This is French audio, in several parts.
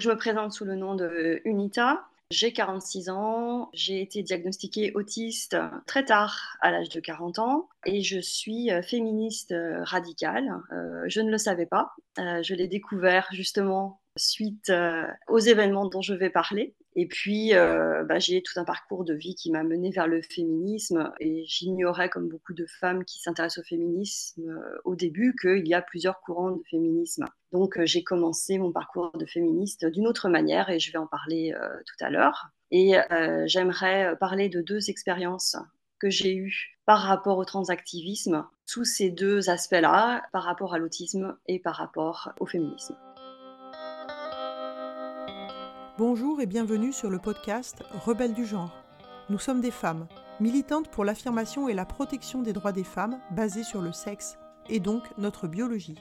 Je me présente sous le nom de Unita. J'ai 46 ans, j'ai été diagnostiquée autiste très tard, à l'âge de 40 ans, et je suis euh, féministe euh, radicale. Euh, je ne le savais pas, je l'ai découvert justement suite aux événements dont je vais parler. Et puis, bah, j'ai tout un parcours de vie qui m'a mené vers le féminisme, et j'ignorais, comme beaucoup de femmes qui s'intéressent au féminisme au début, qu'il y a plusieurs courants de féminisme. Donc, j'ai commencé mon parcours de féministe d'une autre manière et je vais en parler euh, tout à l'heure. Et euh, j'aimerais parler de deux expériences que j'ai eues par rapport au transactivisme, sous ces deux aspects-là, par rapport à l'autisme et par rapport au féminisme. Bonjour et bienvenue sur le podcast Rebelles du genre. Nous sommes des femmes, militantes pour l'affirmation et la protection des droits des femmes basés sur le sexe, et donc notre biologie.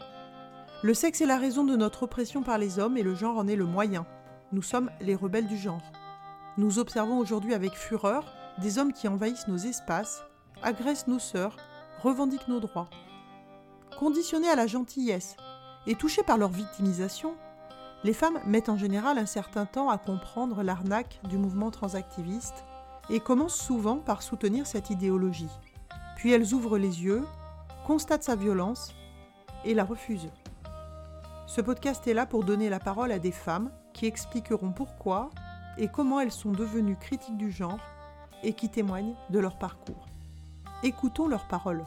Le sexe est la raison de notre oppression par les hommes et le genre en est le moyen. Nous sommes les rebelles du genre. Nous observons aujourd'hui avec fureur des hommes qui envahissent nos espaces, agressent nos sœurs, revendiquent nos droits. Conditionnés à la gentillesse et touchés par leur victimisation, les femmes mettent en général un certain temps à comprendre l'arnaque du mouvement transactiviste et commencent souvent par soutenir cette idéologie. Puis elles ouvrent les yeux, constatent sa violence et la refusent. Ce podcast est là pour donner la parole à des femmes qui expliqueront pourquoi et comment elles sont devenues critiques du genre et qui témoignent de leur parcours. Écoutons leurs paroles.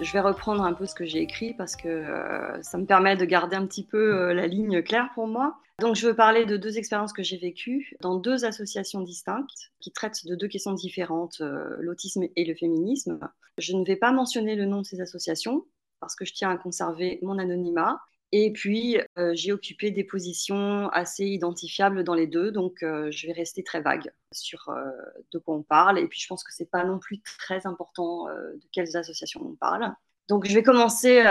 Je vais reprendre un peu ce que j'ai écrit parce que euh, ça me permet de garder un petit peu euh, la ligne claire pour moi. Donc, je veux parler de deux expériences que j'ai vécues dans deux associations distinctes qui traitent de deux questions différentes, euh, l'autisme et le féminisme. Je ne vais pas mentionner le nom de ces associations parce que je tiens à conserver mon anonymat et puis, euh, j'ai occupé des positions assez identifiables dans les deux, donc euh, je vais rester très vague sur euh, de quoi on parle. Et puis, je pense que ce n'est pas non plus très important de quelles associations on parle. Donc, je vais commencer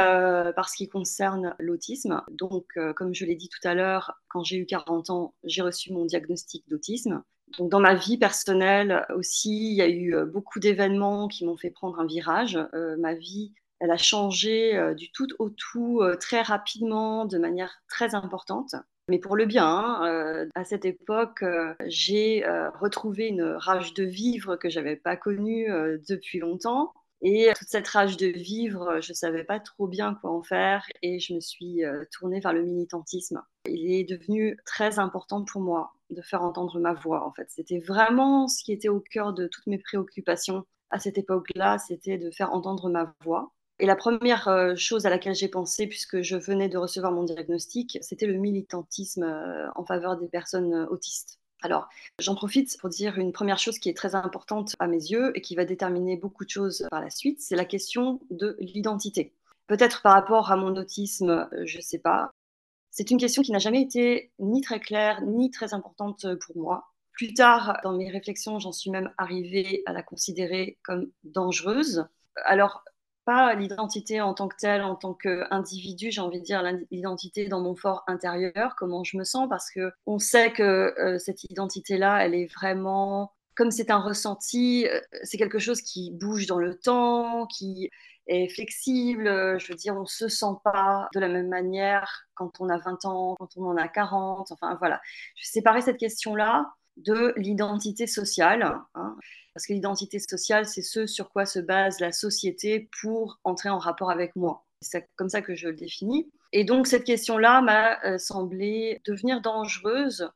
par ce qui concerne l'autisme. Donc, comme je l'ai dit tout à l'heure, quand j'ai eu 40 ans, j'ai reçu mon diagnostic d'autisme. Donc, dans ma vie personnelle aussi, il y a eu beaucoup d'événements qui m'ont fait prendre un virage. ma vie elle a changé euh, du tout au tout euh, très rapidement, de manière très importante. Mais pour le bien, hein, euh, à cette époque, j'ai retrouvé une rage de vivre que j'avais pas connue depuis longtemps. Et toute cette rage de vivre, je ne savais pas trop bien quoi en faire et je me suis tournée vers le militantisme. Il est devenu très important pour moi de faire entendre ma voix en fait. C'était vraiment ce qui était au cœur de toutes mes préoccupations à cette époque-là, c'était de faire entendre ma voix. Et la première euh, chose à laquelle j'ai pensé, puisque je venais de recevoir mon diagnostic, c'était le militantisme euh, en faveur des personnes euh, autistes. Alors, j'en profite pour dire une première chose qui est très importante à mes yeux et qui va déterminer beaucoup de choses par la suite, c'est la question de l'identité. Peut-être par rapport à mon autisme, je ne sais pas. C'est une question qui n'a jamais été ni très claire, ni très importante pour moi. Plus tard, dans mes réflexions, j'en suis même arrivée à la considérer comme dangereuse. Alors, pas l'identité en tant que telle, en tant qu'individu, j'ai envie de dire l'identité dans mon fort intérieur, comment je me sens, parce que on sait que euh, cette identité-là, elle est vraiment, comme c'est un ressenti, euh, c'est quelque chose qui bouge dans le temps, qui est flexible. Je veux dire, on se sent pas de la même manière quand on a 20 ans, quand on en a 40. Enfin voilà, je séparer cette question-là de l'identité sociale. Hein. Parce que l'identité sociale, c'est ce sur quoi se base la société pour entrer en rapport avec moi. C'est comme ça que je le définis. Et donc cette question-là m'a euh, semblé devenir dangereuse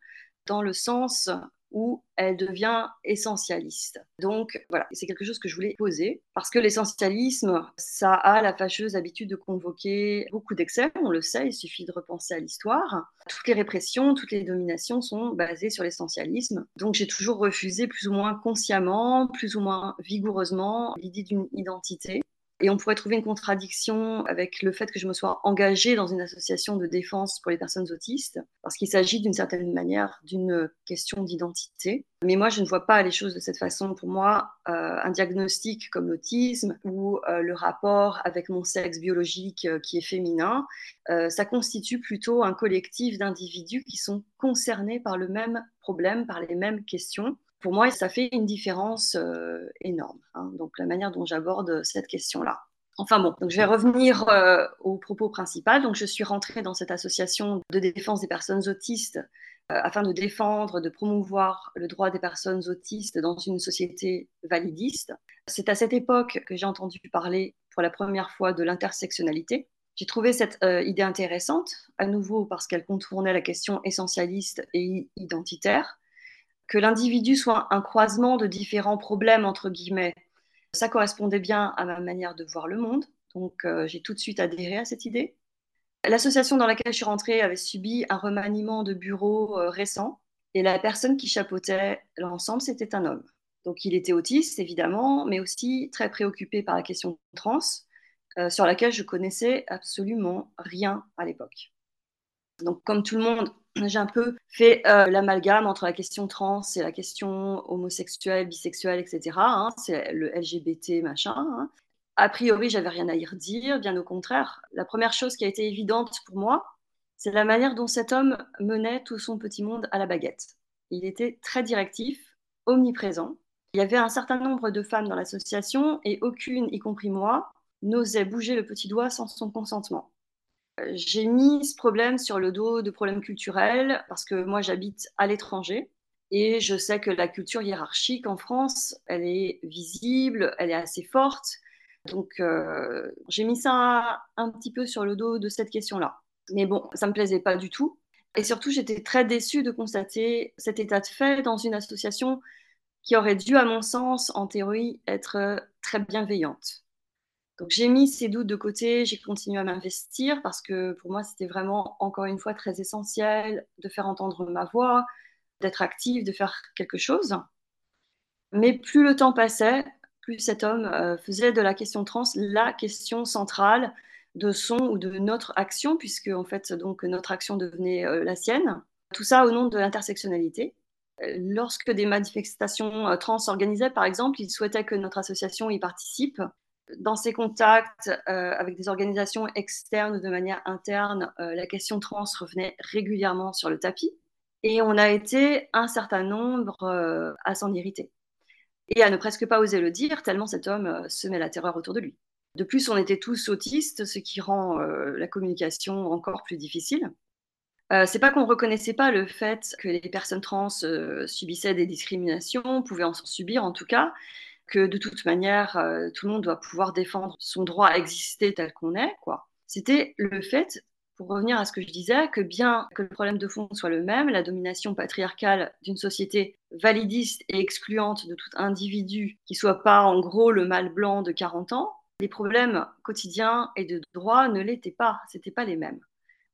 dans le sens où elle devient essentialiste. Donc voilà, c'est quelque chose que je voulais poser, parce que l'essentialisme, ça a la fâcheuse habitude de convoquer beaucoup d'excès, on le sait, il suffit de repenser à l'histoire. Toutes les répressions, toutes les dominations sont basées sur l'essentialisme. Donc j'ai toujours refusé plus ou moins consciemment, plus ou moins vigoureusement l'idée d'une identité. Et on pourrait trouver une contradiction avec le fait que je me sois engagée dans une association de défense pour les personnes autistes, parce qu'il s'agit d'une certaine manière d'une question d'identité. Mais moi, je ne vois pas les choses de cette façon. Pour moi, euh, un diagnostic comme l'autisme ou euh, le rapport avec mon sexe biologique euh, qui est féminin, ça constitue plutôt un collectif d'individus qui sont concernés par le même problème, par les mêmes questions Pour moi, ça fait une différence énorme. Hein. donc la manière dont j'aborde cette question-là. Enfin bon, donc je vais revenir au propos principal. Donc je suis rentrée dans cette association de défense des personnes autistes euh, afin de défendre, de promouvoir le droit des personnes autistes dans une société validiste. C'est à cette époque que j'ai entendu parler pour la première fois de l'intersectionnalité. J'ai trouvé cette euh, idée intéressante, à nouveau parce qu'elle contournait la question essentialiste et identitaire. Que l'individu soit un croisement de différents problèmes, entre guillemets, ça correspondait bien à ma manière de voir le monde. Donc euh, j'ai tout de suite adhéré à cette idée. L'association dans laquelle je suis rentrée avait subi un remaniement de bureau euh, récent et la personne qui chapeautait l'ensemble, c'était un homme. Donc il était autiste, évidemment, mais aussi très préoccupé par la question trans, euh, sur laquelle je connaissais absolument rien à l'époque. Donc comme tout le monde, j'ai un peu fait euh, l'amalgame entre la question trans et la question homosexuelle, bisexuelle, etc. Hein. c'est le LGBT machin. Hein a priori, j'avais rien à y redire, bien au contraire. La première chose qui a été évidente pour moi, c'est la manière dont cet homme menait tout son petit monde à la baguette. Il était très directif, omniprésent. Il y avait un certain nombre de femmes dans l'association et aucune, y compris moi, n'osait bouger le petit doigt sans son consentement. Euh, j'ai mis ce problème sur le dos de problèmes culturels parce que moi j'habite à l'étranger et je sais que la culture hiérarchique en France, elle est visible, elle est assez forte donc, euh, j'ai mis ça un petit peu sur le dos de cette question-là. Mais bon, ça ne me plaisait pas du tout. Et surtout, j'étais très déçue de constater cet état de fait dans une association qui aurait dû, à mon sens, en théorie, être très bienveillante. Donc j'ai mis ces doutes de côté, j'ai continué à m'investir parce que pour moi, c'était vraiment, encore une fois, très essentiel de faire entendre ma voix, d'être active, de faire quelque chose. Mais plus le temps passait, plus cet homme euh, faisait de la question trans la question centrale de son ou de notre action, puisque en fait donc notre action devenait euh, la sienne. Tout ça au nom de l'intersectionnalité. Euh, lorsque des manifestations trans s'organisaient, par exemple, il souhaitait que notre association y participe. Dans ses contacts avec des organisations externes ou de manière interne, la question trans revenait régulièrement sur le tapis. Et on a été un certain nombre à s'en irriter et à ne presque pas oser le dire, tellement cet homme euh, semait la terreur autour de lui. De plus, on était tous autistes, ce qui rend euh, la communication encore plus difficile. Euh, c'est pas qu'on reconnaissait pas le fait que les personnes trans subissaient des discriminations, pouvaient en subir en tout cas, que de toute manière, tout le monde doit pouvoir défendre son droit à exister tel qu'on est, quoi. C'était le fait pour revenir à ce que je disais, que bien que le problème de fond soit le même, la domination patriarcale d'une société validiste et excluante de tout individu qui soit pas en gros le mâle blanc de 40 ans, les problèmes quotidiens et de droit ne l'étaient pas, c'était pas les mêmes.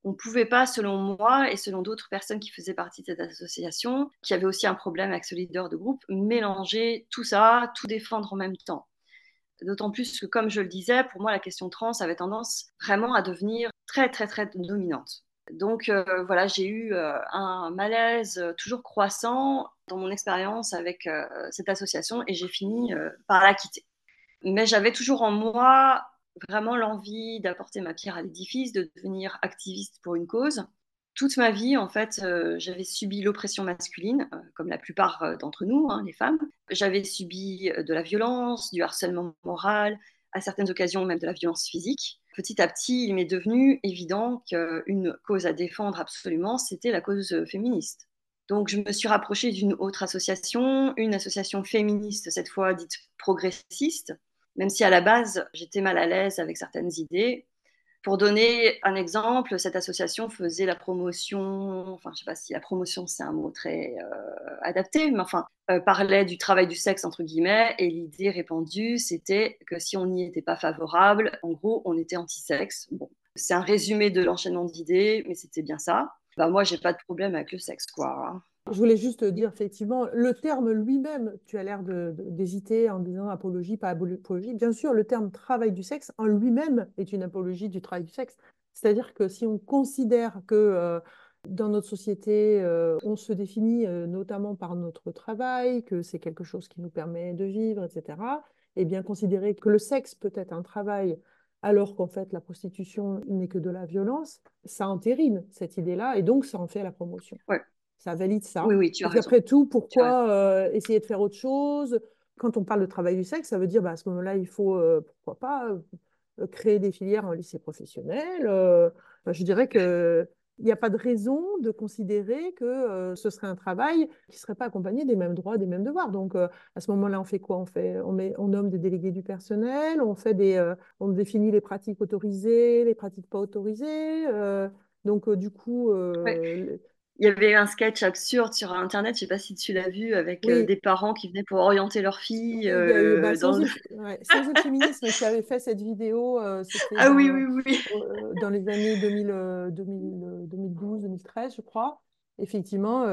On ne pouvait pas, selon moi et selon d'autres personnes qui faisaient partie de cette association, qui avaient aussi un problème avec ce leader de groupe, mélanger tout ça, tout défendre en même temps. D'autant plus que, comme je le disais, pour moi, la question trans avait tendance vraiment à devenir très, très, très dominante. Donc euh, voilà, j'ai eu euh, un malaise toujours croissant dans mon expérience avec euh, cette association et j'ai fini par la quitter. Mais j'avais toujours en moi vraiment l'envie d'apporter ma pierre à l'édifice, de devenir activiste pour une cause toute ma vie, en fait, euh, j'avais subi l'oppression masculine, euh, comme la plupart euh, d'entre nous, hein, les femmes. J'avais subi de la violence, du harcèlement moral, à certaines occasions même de la violence physique. Petit à petit, il m'est devenu évident qu'une cause à défendre absolument, c'était la cause féministe. Donc, je me suis rapprochée d'une autre association, une association féministe, cette fois dite progressiste, même si à la base, j'étais mal à l'aise avec certaines idées. Pour donner un exemple, cette association faisait la promotion, enfin je ne sais pas si la promotion c'est un mot très euh, adapté, mais enfin euh, parlait du travail du sexe entre guillemets, et l'idée répandue c'était que si on n'y était pas favorable, en gros on était anti-sexe. Bon, c'est un résumé de l'enchaînement d'idées, mais c'était bien ça. Bah moi j'ai pas de problème avec le sexe quoi. Hein. Je voulais juste dire, effectivement, le terme lui-même, tu as l'air d'hésiter en disant apologie, pas apologie. Bien sûr, le terme travail du sexe en lui-même est une apologie du travail du sexe. C'est-à-dire que si on considère que euh, dans notre société, euh, on se définit euh, notamment par notre travail, que c'est quelque chose qui nous permet de vivre, etc., et bien considérer que le sexe peut être un travail alors qu'en fait la prostitution n'est que de la violence, ça entérine cette idée-là et donc ça en fait la promotion. Ouais. Ça valide ça. Oui, oui, tu as qu'après tout, pourquoi essayer de faire autre chose? Quand on parle de travail du sexe, ça veut dire bah, à ce moment-là, il faut, pourquoi pas, créer des filières en lycée professionnel. je dirais que il n'y a pas de raison de considérer que euh, ce serait un travail qui ne serait pas accompagné des mêmes droits, des mêmes devoirs. Donc, euh, à ce moment-là, on fait quoi? On, fait, on, met, on nomme des délégués du personnel, on, fait des, euh, on définit les pratiques autorisées, les pratiques pas autorisées. donc, du coup, il y avait un sketch absurde sur Internet, je ne sais pas si tu l'as vu, avec euh, des parents qui venaient pour orienter leur fille. Euh, bah, sans, le... féminisme qui avait fait cette vidéo, euh, ah, oui, oui, oui. dans les années 2012-2013, je crois. Effectivement,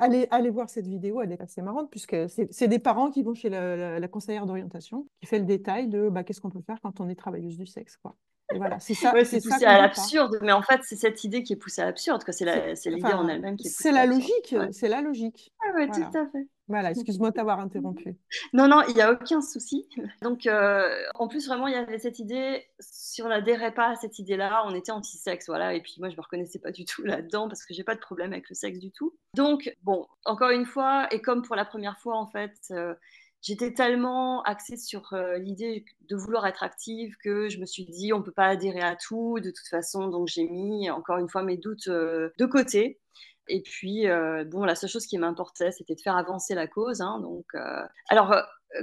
allez, allez voir cette vidéo, elle est assez marrante, puisque c'est des parents qui vont chez la, conseillère d'orientation, qui fait le détail de bah, qu'est-ce qu'on peut faire quand on est travailleuse du sexe. Quoi voilà, c'est ça. c'est poussé à l'absurde, mais en fait, c'est cette idée qui est poussée à l'absurde, c'est l'idée en elle-même qui est C'est la logique, c'est la logique. Ah ouais, tout à fait. Voilà, excuse-moi de t'avoir interrompu. Non, non, il n'y a aucun souci. Donc, euh, en plus, vraiment, il y avait cette idée, si on n'adhérait pas à cette idée-là, on était anti-sexe, voilà. Et puis, moi, je ne me reconnaissais pas du tout là-dedans parce que j'ai pas de problème avec le sexe du tout. Donc, bon, encore une fois, et comme pour la première fois, en fait, euh, j'étais tellement axée sur euh, l'idée de vouloir être active que je me suis dit on peut pas adhérer à tout de toute façon donc j'ai mis encore une fois mes doutes euh, de côté. Et puis euh, bon la seule chose qui m'importait c'était de faire avancer la cause hein, donc alors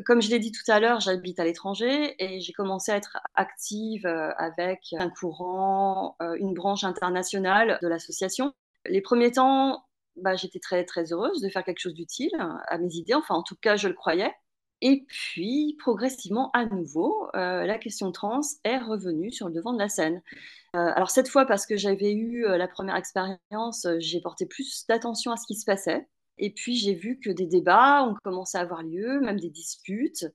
comme je l'ai dit tout à l'heure j'habite à l'étranger et j'ai commencé à être active avec un courant une branche internationale de l'association. Les premiers temps bah, j'étais très très heureuse de faire quelque chose d'utile à mes idées enfin en tout cas je le croyais et puis, progressivement, à nouveau, euh, la question trans est revenue sur le devant de la scène. Euh, alors cette fois, parce que j'avais eu euh, la première expérience, j'ai porté plus d'attention à ce qui se passait. Et puis j'ai vu que des débats ont commencé à avoir lieu, même des disputes.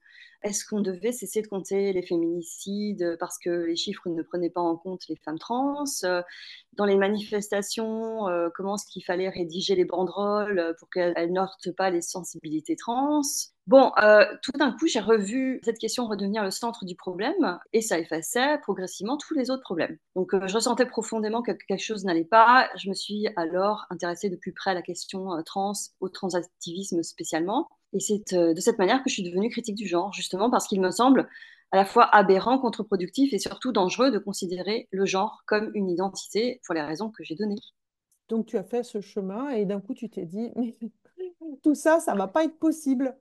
Est-ce qu'on devait cesser de compter les féminicides parce que les chiffres ne prenaient pas en compte les femmes trans? Dans les manifestations, comment est-ce qu'il fallait rédiger les banderoles pour qu'elles n'heurtent pas les sensibilités trans? Bon, euh, tout d'un coup, j'ai revu cette question redevenir le centre du problème et ça effaçait progressivement tous les autres problèmes. Donc, euh, je ressentais profondément que quelque chose n'allait pas. Je me suis alors intéressée de plus près à la question euh, trans, au transactivisme spécialement. Et c'est de cette manière que je suis devenue critique du genre, justement parce qu'il me semble à la fois aberrant, contre-productif et surtout dangereux de considérer le genre comme une identité pour les raisons que j'ai données. Donc, tu as fait ce chemin et d'un coup, tu t'es dit, mais tout ça, ça ne va pas être possible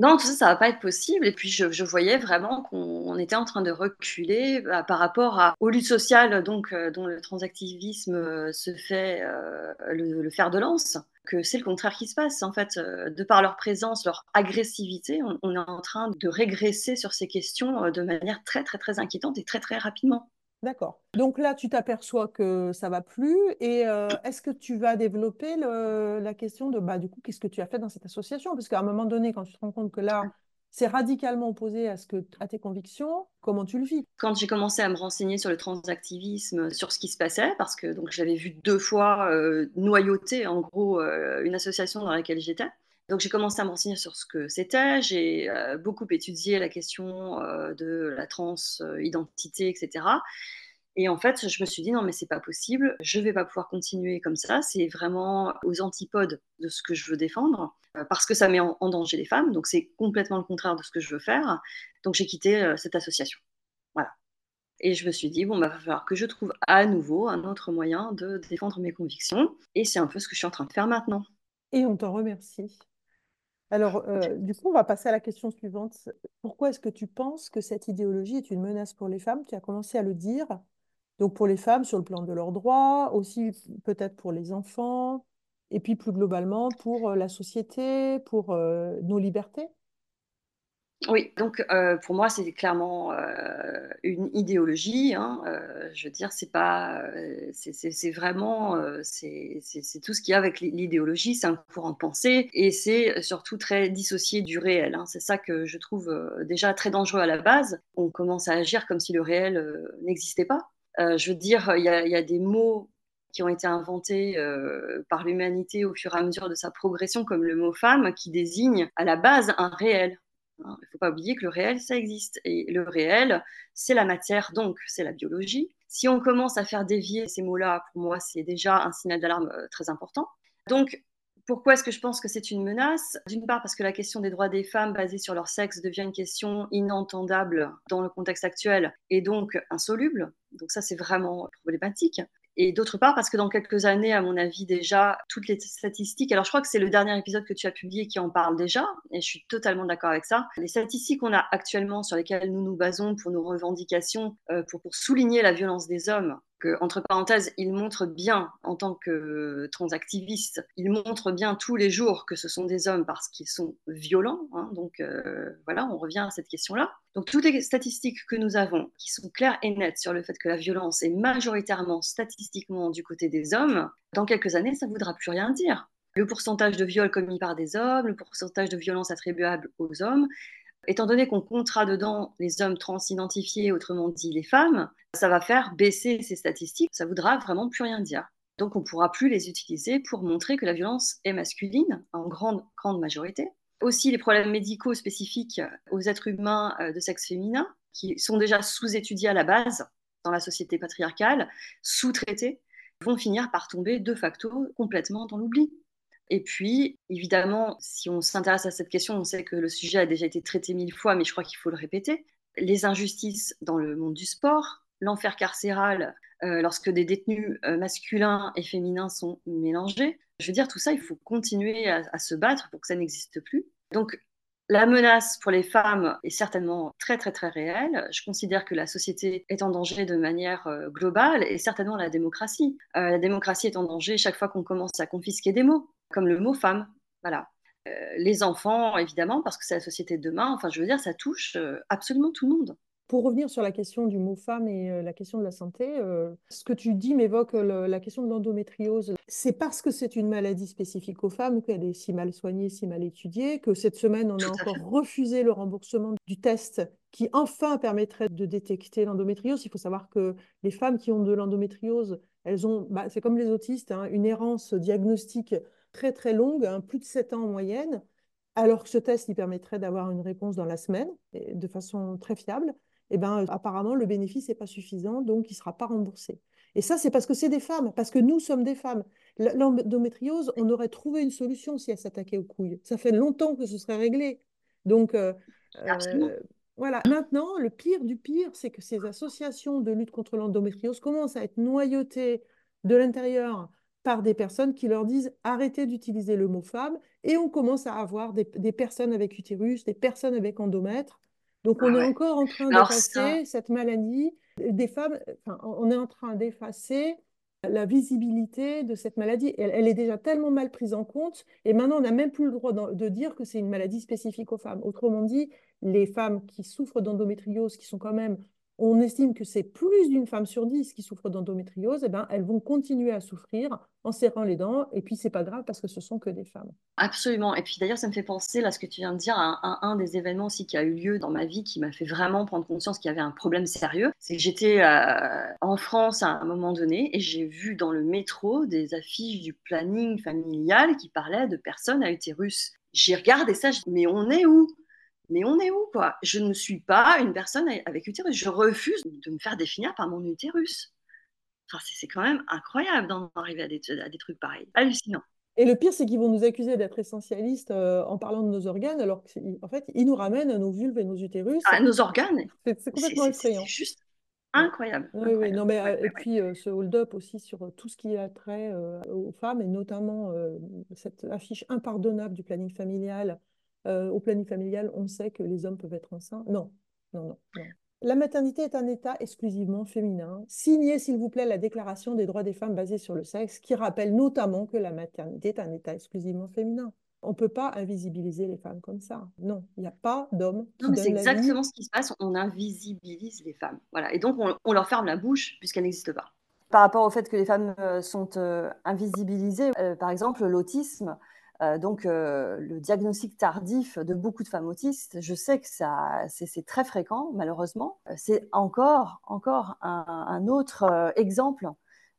non, tout ça, ça va pas être possible. Et puis, je, voyais vraiment qu'on était en train de reculer bah, par rapport à, aux luttes sociales donc, euh, dont le transactivisme euh, se fait euh, le, fer de lance, que c'est le contraire qui se passe. En fait, de par leur présence, leur agressivité, on, est en train de régresser sur ces questions de manière très, très, très inquiétante et très, très rapidement. D'accord. Donc là, tu t'aperçois que ça va plus. Et euh, est-ce que tu vas développer la question de, bah, du coup, qu'est-ce que tu as fait dans cette association? Parce qu'à un moment donné, quand tu te rends compte que là, c'est radicalement opposé à, ce que, à tes convictions, comment tu le vis? Quand j'ai commencé à me renseigner sur le transactivisme, sur ce qui se passait, parce que donc j'avais vu deux fois euh, noyauter, en gros, euh, une association dans laquelle j'étais. Donc j'ai commencé à me renseigner sur ce que c'était. J'ai euh, beaucoup étudié la question de la transidentité, etc. Et en fait, je me suis dit non, mais c'est pas possible. Je vais pas pouvoir continuer comme ça. C'est vraiment aux antipodes de ce que je veux défendre euh, parce que ça met en, danger les femmes. Donc c'est complètement le contraire de ce que je veux faire. Donc j'ai quitté cette association. Voilà. Et je me suis dit, bon, bah, va falloir que je trouve à nouveau un autre moyen de défendre mes convictions. Et c'est un peu ce que je suis en train de faire maintenant. Et on t'en remercie. Alors, euh, du coup, on va passer à la question suivante. Pourquoi est-ce que tu penses que cette idéologie est une menace pour les femmes? Tu as commencé à le dire. Donc, pour les femmes, sur le plan de leurs droits, aussi peut-être pour les enfants, et puis plus globalement pour euh, la société, pour euh, nos libertés oui, donc euh, pour moi, c'est clairement une idéologie. Hein, je veux dire, c'est pas, c'est vraiment, c'est tout ce qu'il y a avec l'idéologie. C'est un courant de pensée et c'est surtout très dissocié du réel. Hein. C'est ça que je trouve déjà très dangereux à la base. On commence à agir comme si le réel n'existait pas. Je veux dire, il y, a des mots qui ont été inventés par l'humanité au fur et à mesure de sa progression, comme le mot femme, qui désigne à la base un réel Hein, il ne faut pas oublier que le réel, ça existe. Et le réel, c'est la matière, donc c'est la biologie. Si on commence à faire dévier ces mots-là, pour moi, c'est déjà un signal d'alarme très important. Donc, pourquoi est-ce que je pense que c'est une menace? D'une part parce que la question des droits des femmes basée sur leur sexe devient une question inentendable dans le contexte actuel et donc insoluble. Donc ça, c'est vraiment problématique. Et d'autre part, parce que dans quelques années, à mon avis, déjà, toutes les statistiques, alors je crois que c'est le dernier épisode que tu as publié qui en parle déjà, et je suis totalement d'accord avec ça. Les statistiques qu'on a actuellement sur lesquelles nous nous basons pour nos revendications, euh, pour, pour souligner la violence des hommes, entre parenthèses, il montre bien, en tant que transactiviste, il montre bien tous les jours que ce sont des hommes parce qu'ils sont violents. Hein. donc euh, voilà, on revient à cette question-là. Donc toutes les statistiques que nous avons, qui sont claires et nettes sur le fait que la violence est majoritairement statistiquement du côté des hommes, dans quelques années, ça ne voudra plus rien dire. Le pourcentage de viols commis par des hommes, le pourcentage de violences attribuables aux hommes, étant donné qu'on comptera dedans les hommes transidentifiés, autrement dit les femmes, ça va faire baisser ces statistiques, ça voudra vraiment plus rien dire. Donc on ne pourra plus les utiliser pour montrer que la violence est masculine en grande, grande majorité. Aussi les problèmes médicaux spécifiques aux êtres humains euh, de sexe féminin, qui sont déjà sous-étudiés à la base dans la société patriarcale, sous-traités, vont finir par tomber de facto complètement dans l'oubli. Et puis, évidemment, si on s'intéresse à cette question, on sait que le sujet a déjà été traité mille fois, mais je crois qu'il faut le répéter. Les injustices dans le monde du sport, l'enfer carcéral euh, lorsque des détenus euh, masculins et féminins sont mélangés. Je veux dire, tout ça, il faut continuer à, se battre pour que ça n'existe plus. Donc, la menace pour les femmes est certainement très très très réelle. Je considère que la société est en danger de manière euh, globale et certainement la démocratie. la démocratie est en danger chaque fois qu'on commence à confisquer des mots comme le mot femme. Voilà. Euh, les enfants, évidemment, parce que c'est la société de demain. Enfin, je veux dire, ça touche euh, absolument tout le monde. Pour revenir sur la question du mot femme et euh, la question de la santé, ce que tu dis m'évoque la question de l'endométriose. C'est parce que c'est une maladie spécifique aux femmes qu'elle est si mal soignée, si mal étudiée, que cette semaine, on a encore refusé le remboursement du test qui enfin permettrait de détecter l'endométriose. Il faut savoir que les femmes qui ont de l'endométriose, elles ont, bah, c'est comme les autistes, hein, une errance diagnostique très très longue, hein, plus de 7 ans en moyenne, alors que ce test il permettrait d'avoir une réponse dans la semaine de façon très fiable, et eh ben, apparemment le bénéfice n'est pas suffisant, donc il ne sera pas remboursé. Et ça, c'est parce que c'est des femmes, parce que nous sommes des femmes. L'endométriose, on aurait trouvé une solution si elle s'attaquait aux couilles. Ça fait longtemps que ce serait réglé. Donc, euh, euh, voilà. Maintenant, le pire du pire, c'est que ces associations de lutte contre l'endométriose commencent à être noyautées de l'intérieur par des personnes qui leur disent arrêtez d'utiliser le mot femme et on commence à avoir des, personnes avec utérus, des personnes avec endomètre. Donc on ah est encore en train d'effacer cette maladie. Des femmes, enfin, on est en train d'effacer la visibilité de cette maladie. Elle, elle, est déjà tellement mal prise en compte et maintenant on n'a même plus le droit de dire que c'est une maladie spécifique aux femmes. Autrement dit, les femmes qui souffrent d'endométriose, qui sont quand même on estime que c'est plus d'une femme sur dix qui souffre d'endométriose, eh ben, elles vont continuer à souffrir en serrant les dents. Et puis, c'est pas grave parce que ce sont que des femmes. Absolument. Et puis, d'ailleurs, ça me fait penser, là, ce que tu viens de dire, à un, des événements aussi qui a eu lieu dans ma vie qui m'a fait vraiment prendre conscience qu'il y avait un problème sérieux. C'est que j'étais euh, en France à un moment donné et j'ai vu dans le métro des affiches du planning familial qui parlaient de personnes à utérus. J'ai regardé ça, mais on est où? Mais on est où, quoi? Je ne suis pas une personne avec utérus. Je refuse de me faire définir par mon utérus. Enfin, c'est quand même incroyable d'en arriver à des, trucs pareils. Hallucinant. Et le pire, c'est qu'ils vont nous accuser d'être essentialistes euh, en parlant de nos organes, alors qu'en fait, ils nous ramènent à nos vulves et nos utérus. À nos organes? C'est complètement effrayant. C'est juste incroyable. Oui, oui. Non, mais, euh, et puis, euh, ce hold-up aussi sur tout ce qui a trait aux femmes, et notamment cette affiche impardonnable du planning familial euh, au planning familial, on sait que les hommes peuvent être enceints. Non, non, non. La maternité est un état exclusivement féminin. Signez, s'il vous plaît, la Déclaration des droits des femmes basée sur le sexe, qui rappelle notamment que la maternité est un état exclusivement féminin. On ne peut pas invisibiliser les femmes comme ça. Non, il n'y a pas d'hommes qui C'est exactement ce qui se passe. On invisibilise les femmes. Voilà. Et donc, on, leur ferme la bouche puisqu'elles n'existent pas. Par rapport au fait que les femmes euh, sont euh, invisibilisées, par exemple, l'autisme, euh, donc, euh, le diagnostic tardif de beaucoup de femmes autistes, je sais que c'est très fréquent, malheureusement. Euh, c'est encore, encore un, autre exemple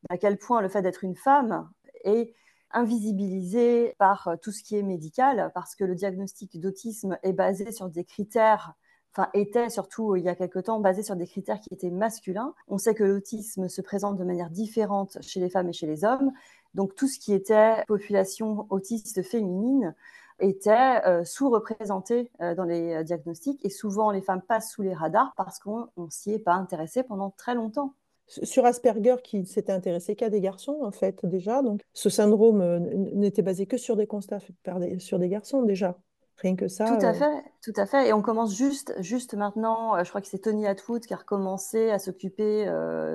d'à quel point le fait d'être une femme est invisibilisé par tout ce qui est médical, parce que le diagnostic d'autisme est basé sur des critères enfin était surtout il y a quelque temps basé sur des critères qui étaient masculins. On sait que l'autisme se présente de manière différente chez les femmes et chez les hommes. Donc tout ce qui était population autiste féminine était euh, sous-représenté euh, dans les euh, diagnostics et souvent les femmes passent sous les radars parce qu'on ne s'y est pas intéressé pendant très longtemps. Sur Asperger, qui s'était intéressé qu'à des garçons, en fait, déjà. Donc, ce syndrome n'était basé que sur des constats faits sur des garçons, déjà. Rien que ça. Tout à fait, tout à fait. Et on commence juste, juste maintenant, je crois que c'est Tony Atwood qui a recommencé à s'occuper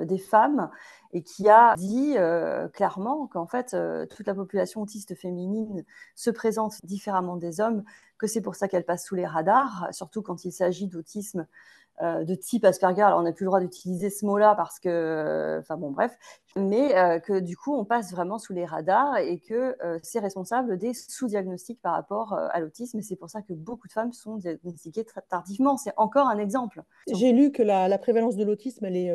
des femmes et qui a dit euh, clairement qu'en fait, euh, toute la population autiste féminine se présente différemment des hommes, que c'est pour ça qu'elle passe sous les radars, surtout quand il s'agit d'autisme euh, de type Asperger. Alors, on n'a plus le droit d'utiliser ce mot-là parce que, enfin bon, bref, mais euh, que du coup, on passe vraiment sous les radars et que euh, c'est responsable des sous-diagnostics par rapport à l'autisme. Et c'est pour ça que beaucoup de femmes sont diagnostiquées très tardivement. C'est encore un exemple. J'ai lu que la, prévalence de l'autisme, elle est,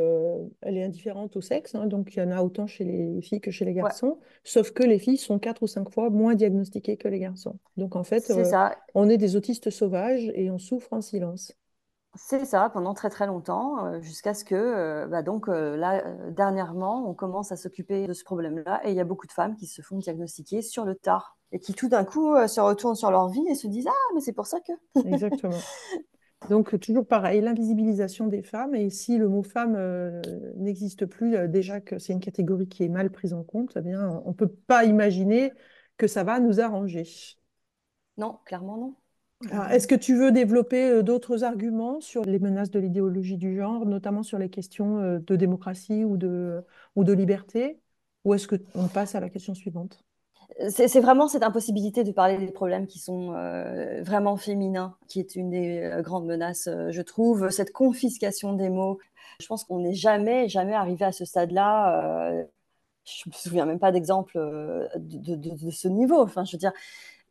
elle est indifférente au sexe. Hein. donc, il y en a autant chez les filles que chez les garçons. Sauf que les filles sont quatre ou cinq fois moins diagnostiquées que les garçons. Donc, en fait, on est des autistes sauvages et on souffre en silence. C'est ça, pendant très très longtemps, jusqu'à ce que, bah, donc là, dernièrement, on commence à s'occuper de ce problème-là, et il y a beaucoup de femmes qui se font diagnostiquer sur le tard, et qui tout d'un coup se retournent sur leur vie et se disent Ah, mais c'est pour ça que. Exactement. Donc, toujours pareil, l'invisibilisation des femmes, et si le mot femme n'existe plus, déjà que c'est une catégorie qui est mal prise en compte, eh bien, on ne peut pas imaginer que ça va nous arranger. Non, clairement non. Est-ce que tu veux développer euh, d'autres arguments sur les menaces de l'idéologie du genre, notamment sur les questions euh, de démocratie ou de, ou de liberté? Ou est-ce qu'on passe à la question suivante? C'est vraiment cette impossibilité de parler des problèmes qui sont euh, vraiment féminins, qui est une des grandes menaces, je trouve. Cette confiscation des mots, je pense qu'on n'est jamais, jamais arrivé à ce stade-là. je me souviens même pas d'exemple de, de, ce niveau. Enfin, je veux dire,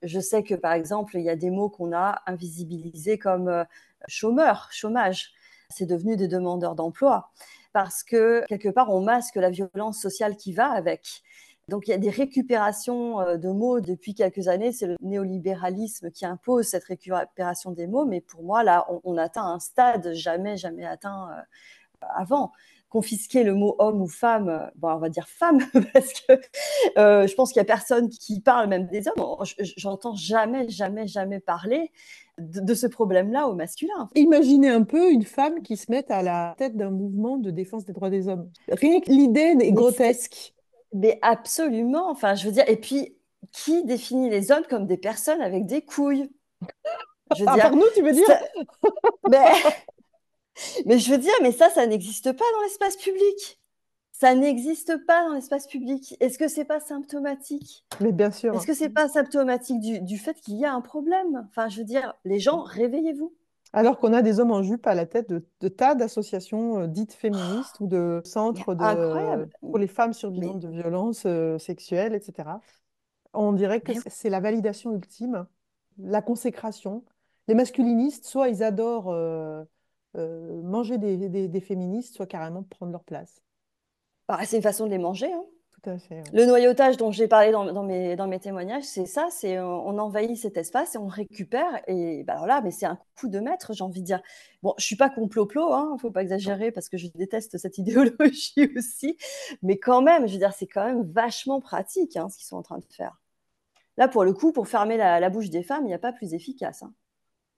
je sais que, par exemple, il y a des mots qu'on a invisibilisés comme euh, chômeur, chômage. C'est devenu des demandeurs d'emploi parce que, quelque part, on masque la violence sociale qui va avec. Donc il y a des récupérations euh, de mots depuis quelques années. C'est le néolibéralisme qui impose cette récupération des mots. Mais pour moi, là, on, atteint un stade jamais, jamais atteint euh, avant confisquer le mot homme ou femme, bon, on va dire femme, parce que euh, je pense qu'il n'y a personne qui parle même des hommes. J'entends jamais, jamais, jamais parler de, ce problème-là au masculin. Imaginez un peu une femme qui se mette à la tête d'un mouvement de défense des droits des hommes. Rien que l'idée est grotesque. Mais absolument. Enfin, je veux dire, et puis, qui définit les hommes comme des personnes avec des couilles? Je veux ah, nous, tu veux dire? mais mais je veux dire, mais ça, ça n'existe pas dans l'espace public. Ça n'existe pas dans l'espace public. Est-ce que c'est pas symptomatique? Mais bien sûr. Est-ce que c'est pas symptomatique du, fait qu'il y a un problème? Enfin, je veux dire, les gens, réveillez-vous. Alors qu'on a des hommes en jupe à la tête de, tas d'associations euh, dites féministes ou de centres de, pour les femmes survivantes de violences euh, sexuelles, etc. On dirait que c'est la validation ultime, la consécration. Les masculinistes, soit ils adorent euh, euh, manger des, féministes, soit carrément prendre leur place. Bah, c'est une façon de les manger. Hein. Tout à fait. Le noyautage dont j'ai parlé dans, mes, dans mes témoignages, c'est ça, c'est euh, on envahit cet espace et on récupère. Et bah, alors là, mais c'est un coup de maître, j'ai envie de dire. Bon, je suis pas complot-plot, hein, faut pas exagérer parce que je déteste cette idéologie aussi. Mais quand même, je veux dire, c'est quand même vachement pratique hein, ce qu'ils sont en train de faire. Là, pour le coup, pour fermer la, bouche des femmes, il n'y a pas plus efficace. Hein.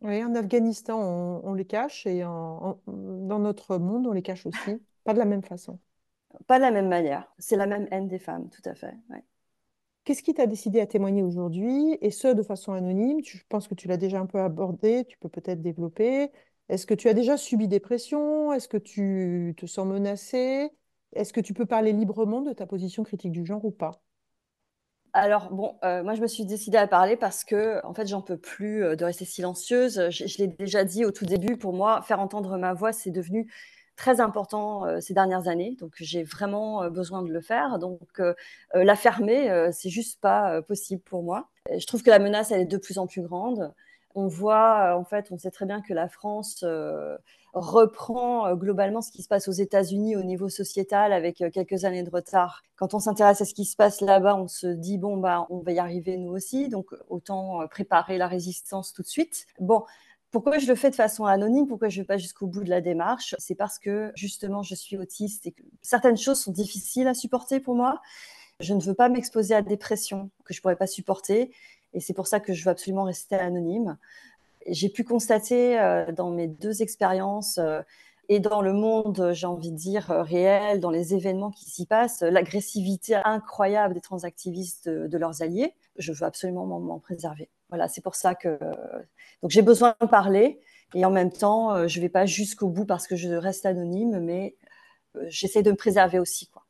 Oui, en Afghanistan, on, les cache et dans notre monde, on les cache aussi. Pas de la même façon. Pas de la même manière. C'est la même haine des femmes, tout à fait. Qu'est-ce qui t'a décidé à témoigner aujourd'hui? Et ce, de façon anonyme Je pense que tu l'as déjà un peu abordé, tu peux peut-être développer. Est-ce que tu as déjà subi des pressions? Est-ce que tu te sens menacé Est-ce que tu peux parler librement de ta position critique du genre ou pas? Alors bon, euh, moi je me suis décidée à parler parce que en fait j'en peux plus euh, de rester silencieuse. Je, l'ai déjà dit au tout début, pour moi faire entendre ma voix c'est devenu très important euh, ces dernières années, donc j'ai vraiment besoin de le faire. Donc la fermer, c'est juste pas possible pour moi. Je trouve que la menace elle est de plus en plus grande. On voit en fait, on sait très bien que la France reprend euh, globalement ce qui se passe aux États-Unis au niveau sociétal avec euh, quelques années de retard. Quand on s'intéresse à ce qui se passe là-bas, on se dit bon bah on va y arriver nous aussi, donc autant euh, préparer la résistance tout de suite. Bon, Pourquoi je le fais de façon anonyme? Pourquoi je ne vais pas jusqu'au bout de la démarche? C'est parce que justement, je suis autiste et que certaines choses sont difficiles à supporter pour moi. Je ne veux pas m'exposer à des pressions que je ne pourrais pas supporter. Et c'est pour ça que je veux absolument rester anonyme. J'ai pu constater euh, dans mes deux expériences euh, et dans le monde, j'ai envie de dire, euh, réel, dans les événements qui s'y passent, l'agressivité incroyable des transactivistes de, leurs alliés. Je veux absolument m'en préserver. Voilà, c'est pour ça que donc j'ai besoin de parler et en même temps, je ne vais pas jusqu'au bout parce que je reste anonyme, mais j'essaie de me préserver aussi, quoi.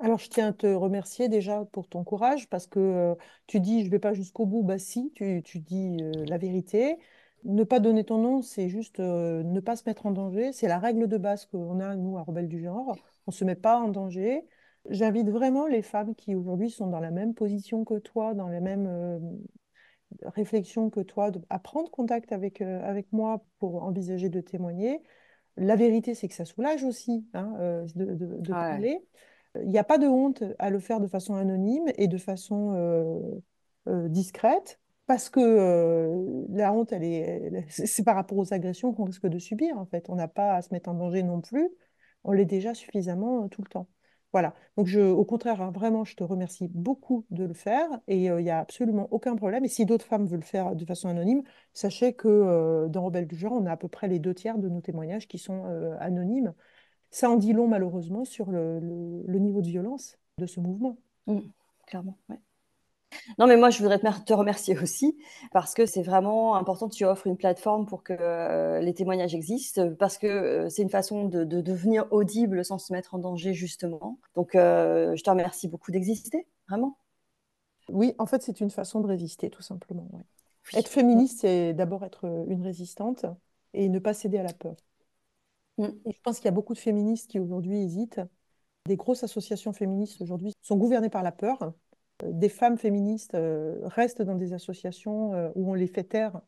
Alors, je tiens à te remercier déjà pour ton courage parce que euh, tu dis je ne vais pas jusqu'au bout. Bah si, tu, dis euh, la vérité. Ne pas donner ton nom, c'est juste euh, ne pas se mettre en danger. C'est la règle de base qu'on a, nous, à Rebelle du genre. On ne se met pas en danger. J'invite vraiment les femmes qui aujourd'hui sont dans la même position que toi, dans les mêmes réflexions que toi, à prendre contact avec, avec moi pour envisager de témoigner. La vérité, c'est que ça soulage aussi hein, de, parler. Il n'y a pas de honte à le faire de façon anonyme et de façon euh, euh, discrète, parce que euh, la honte, c'est par rapport aux agressions qu'on risque de subir, en fait. On n'a pas à se mettre en danger non plus. On l'est déjà suffisamment tout le temps. Voilà. Donc, au contraire, hein, vraiment, je te remercie beaucoup de le faire et il n'y a absolument aucun problème. Et si d'autres femmes veulent le faire de façon anonyme, sachez que dans Rebelle du genre, on a à peu près les deux tiers de nos témoignages qui sont anonymes ça en dit long malheureusement sur le, niveau de violence de ce mouvement. Mmh, clairement, ouais. Non, mais moi, je voudrais te remercier aussi parce que c'est vraiment important que tu offres une plateforme pour que euh, les témoignages existent, parce que euh, c'est une façon de, devenir audible sans se mettre en danger, justement. Donc, euh, je te remercie beaucoup d'exister, vraiment. Oui, en fait, c'est une façon de résister, tout simplement. Être féministe, c'est d'abord être une résistante et ne pas céder à la peur. Mm. je pense qu'il y a beaucoup de féministes qui aujourd'hui hésitent. Des grosses associations féministes aujourd'hui sont gouvernées par la peur. Euh, des femmes féministes euh, restent dans des associations euh, où on les fait taire.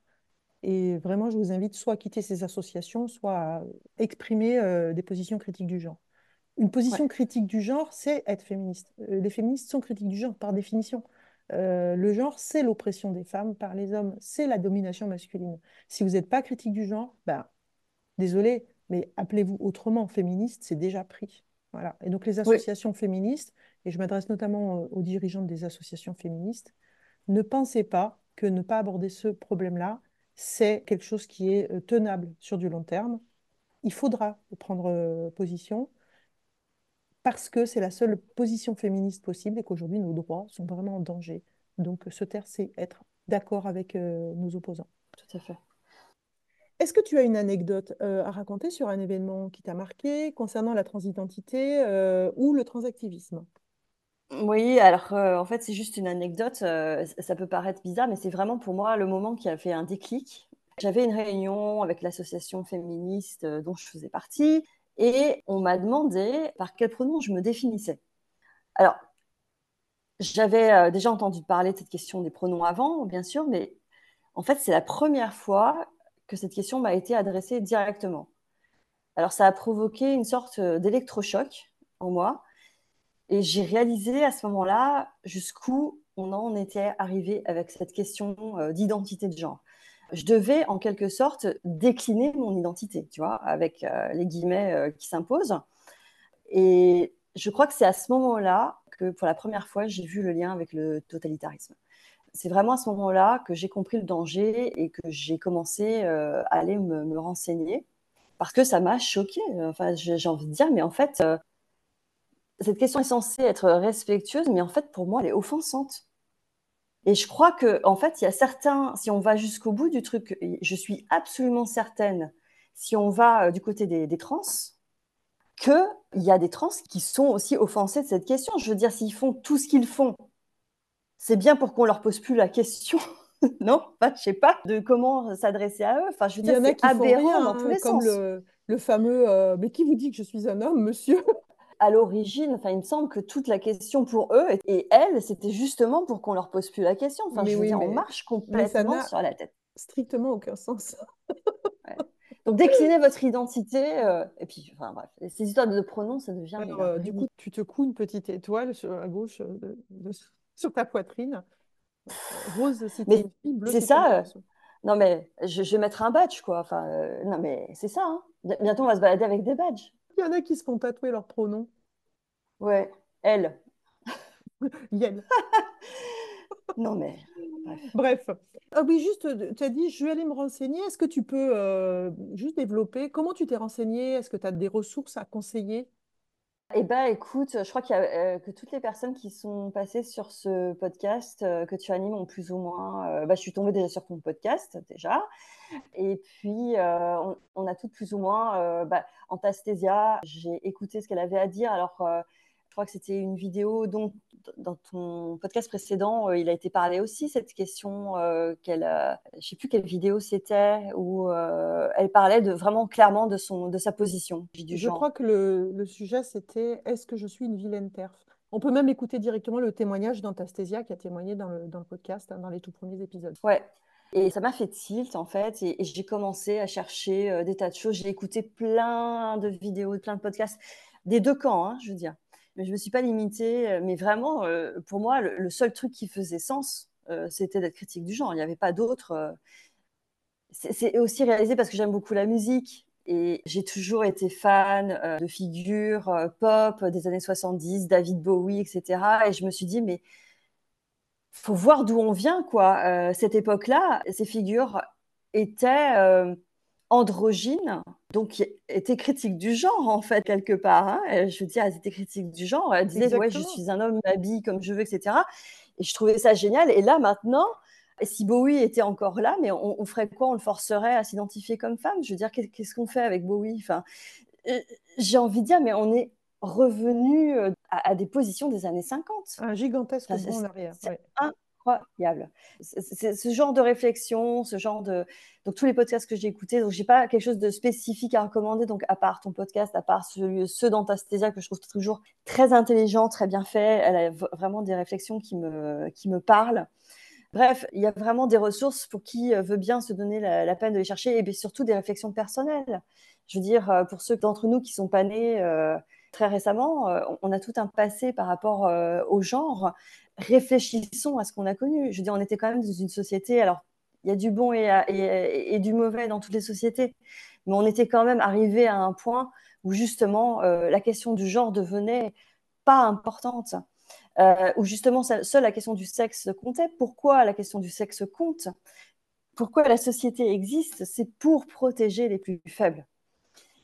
Et vraiment, je vous invite soit à quitter ces associations, soit à exprimer des positions critiques du genre. Une position critique du genre, c'est être féministe. Les féministes sont critiques du genre par définition. le genre, c'est l'oppression des femmes par les hommes, c'est la domination masculine. Si vous n'êtes pas critique du genre, ben, désolé, mais appelez-vous autrement, féministe, c'est déjà pris. Voilà. Et donc les associations féministes, et je m'adresse notamment aux dirigeantes des associations féministes, ne pensez pas que ne pas aborder ce problème-là, c'est quelque chose qui est euh, tenable sur du long terme. Il faudra prendre euh, position parce que c'est la seule position féministe possible et qu'aujourd'hui nos droits sont vraiment en danger. Donc se taire, c'est être d'accord avec euh, nos opposants. Tout à fait. Est-ce que tu as une anecdote euh, à raconter sur un événement qui t'a marqué concernant la transidentité euh, ou le transactivisme? Oui, alors euh, en fait, c'est juste une anecdote. ça peut paraître bizarre, mais c'est vraiment pour moi le moment qui a fait un déclic. J'avais une réunion avec l'association féministe dont je faisais partie et on m'a demandé par quel pronom je me définissais. Alors, j'avais déjà entendu parler de cette question des pronoms avant, bien sûr, mais en fait, c'est la première fois que cette question m'a été adressée directement. Alors ça a provoqué une sorte euh, d'électrochoc en moi et j'ai réalisé à ce moment-là jusqu'où on en était arrivé avec cette question euh, d'identité de genre. Je devais en quelque sorte décliner mon identité, tu vois, avec euh, les guillemets qui s'imposent. Et je crois que c'est à ce moment-là que pour la première fois, j'ai vu le lien avec le totalitarisme c'est vraiment à ce moment-là que j'ai compris le danger et que j'ai commencé euh, à aller me, renseigner parce que ça m'a choqué. Enfin, j'ai envie de dire, mais en fait, euh, cette question est censée être respectueuse, mais en fait, pour moi, elle est offensante. Et je crois que, en fait, il y a certains, si on va jusqu'au bout du truc, je suis absolument certaine, si on va euh, du côté des, des trans, qu'il y a des trans qui sont aussi offensés de cette question. Je veux dire, s'ils font tout ce qu'ils font c'est bien pour qu'on leur pose plus la question. non, enfin, je sais pas de comment s'adresser à eux. Enfin, je veux dire, c'est aberrant dans tous les comme Le, le fameux euh, mais qui vous dit que je suis un homme, monsieur? À l'origine, enfin, il me semble que toute la question pour eux et elles, c'était justement pour qu'on leur pose plus la question. Enfin, je veux dire, on marche complètement sur la tête. Strictement aucun sens. Donc déclinez votre identité euh, et puis enfin bref, ces histoires de pronoms, ça devient. Alors, euh, du coup, tu te couds une petite étoile sur, à gauche de, sur ta poitrine. Rose, c'était C'est ça. Non, mais je, vais mettre un badge, quoi. Enfin, euh, non, mais c'est ça. Hein. Bientôt, on va se balader avec des badges. Il y en a qui se font tatouer leurs pronoms. Ouais, elle. Yel. non, mais. Bref. Ah oui, juste, tu as dit, je vais aller me renseigner. Est-ce que tu peux euh, juste développer? Comment tu t'es renseigné Est-ce que tu as des ressources à conseiller? Eh bien, écoute, je crois y a, euh, que toutes les personnes qui sont passées sur ce podcast euh, que tu animes ont plus ou moins. bah, je suis tombée déjà sur ton podcast, déjà. Et puis, on, a toutes plus ou moins. Bah, Antastésia, j'ai écouté ce qu'elle avait à dire. Alors, je crois que c'était une vidéo dont dans ton podcast précédent, euh, il a été parlé aussi cette question euh, qu'elle, je sais plus quelle vidéo c'était où euh, elle parlait de vraiment clairement de son de sa position du Je crois que le, le sujet c'était est-ce que je suis une vilaine terf? On peut même écouter directement le témoignage d'Antastésia qui a témoigné dans le, dans le podcast, hein, dans les tout premiers épisodes. Ouais. Et ça m'a fait tilt en fait, et, et j'ai commencé à chercher des tas de choses. J'ai écouté plein de vidéos, plein de podcasts des deux camps, hein, je veux dire mais je me suis pas limitée. Euh, mais vraiment, euh, pour moi, le, seul truc qui faisait sens, euh, c'était d'être critique du genre. Il n'y avait pas d'autre. C'est aussi réalisé parce que j'aime beaucoup la musique et j'ai toujours été fan de figures pop des années 70, David Bowie, etc. Et je me suis dit, mais faut voir d'où on vient, quoi. cette époque-là, ces figures étaient androgyne, donc était critique du genre en fait quelque part. Hein. Je veux dire, elle était critique du genre. Elle disait ouais, je suis un homme, m'habille comme je veux, etc. Et je trouvais ça génial. Et là maintenant, si Bowie était encore là, mais on, ferait quoi? On le forcerait à s'identifier comme femme? Je veux dire, qu'est-ce qu'on fait avec Bowie? Enfin, euh, j'ai envie de dire, mais on est revenu euh, à, des positions des années 50. Un gigantesque bond en arrière incroyable. C'est ce genre de réflexion, ce genre de donc tous les podcasts que j'ai écoutés, donc j'ai pas quelque chose de spécifique à recommander, donc à part ton podcast, à part ceux d'Antastésia que je trouve toujours très intelligent, très bien fait. Elle a vraiment des réflexions qui me qui me parlent. Bref, il y a vraiment des ressources pour qui euh, veut bien se donner la, peine de les chercher et surtout des réflexions personnelles. Je veux dire, euh, pour ceux d'entre nous qui sont pas nés euh, très récemment, on a tout un passé par rapport au genre réfléchissons à ce qu'on a connu. Je veux dire, on était quand même dans une société, alors il y a du bon et, du mauvais dans toutes les sociétés, mais on était quand même arrivé à un point où justement euh, la question du genre devenait pas importante, euh, où justement seule la question du sexe comptait. Pourquoi la question du sexe compte? Pourquoi la société existe? C'est pour protéger les plus faibles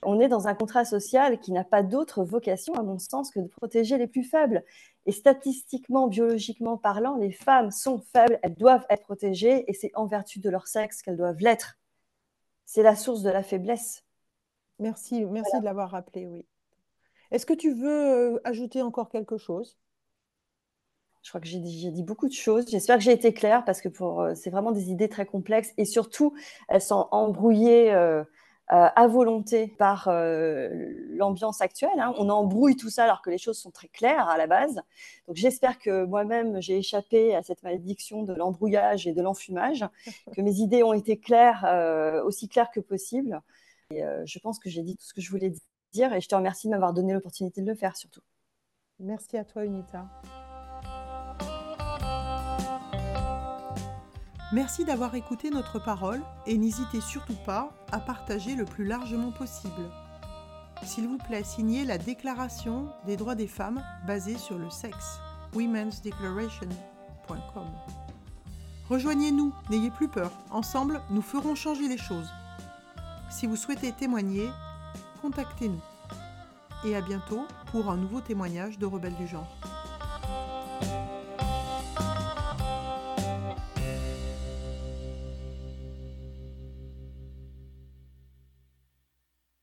on est dans un contrat social qui n'a pas d'autre vocation, à mon sens, que de protéger les plus faibles. Et statistiquement, biologiquement parlant, les femmes sont faibles, elles doivent être protégées, et c'est en vertu de leur sexe qu'elles doivent l'être. C'est la source de la faiblesse. Merci, merci de l'avoir rappelé, oui. Est-ce que tu veux euh, ajouter encore quelque chose? Je crois que j'ai dit, beaucoup de choses. J'espère que j'ai été claire parce que euh, c'est vraiment des idées très complexes et surtout, elles sont embrouillées euh, euh, à volonté par euh, l'ambiance actuelle. Hein. On embrouille tout ça alors que les choses sont très claires à la base. Donc j'espère que moi-même j'ai échappé à cette malédiction de l'embrouillage et de l'enfumage, que mes idées ont été claires, euh, aussi claires que possible. Et je pense que j'ai dit tout ce que je voulais dire et je te remercie de m'avoir donné l'opportunité de le faire surtout. Merci à toi Unita. Merci d'avoir écouté notre parole et n'hésitez surtout pas à partager le plus largement possible. S'il vous plaît, signez la Déclaration des droits des femmes basée sur le sexe, womensdeclaration.com. Rejoignez-nous, n'ayez plus peur, ensemble nous ferons changer les choses. Si vous souhaitez témoigner, contactez-nous. Et à bientôt pour un nouveau témoignage de Rebelles du genre.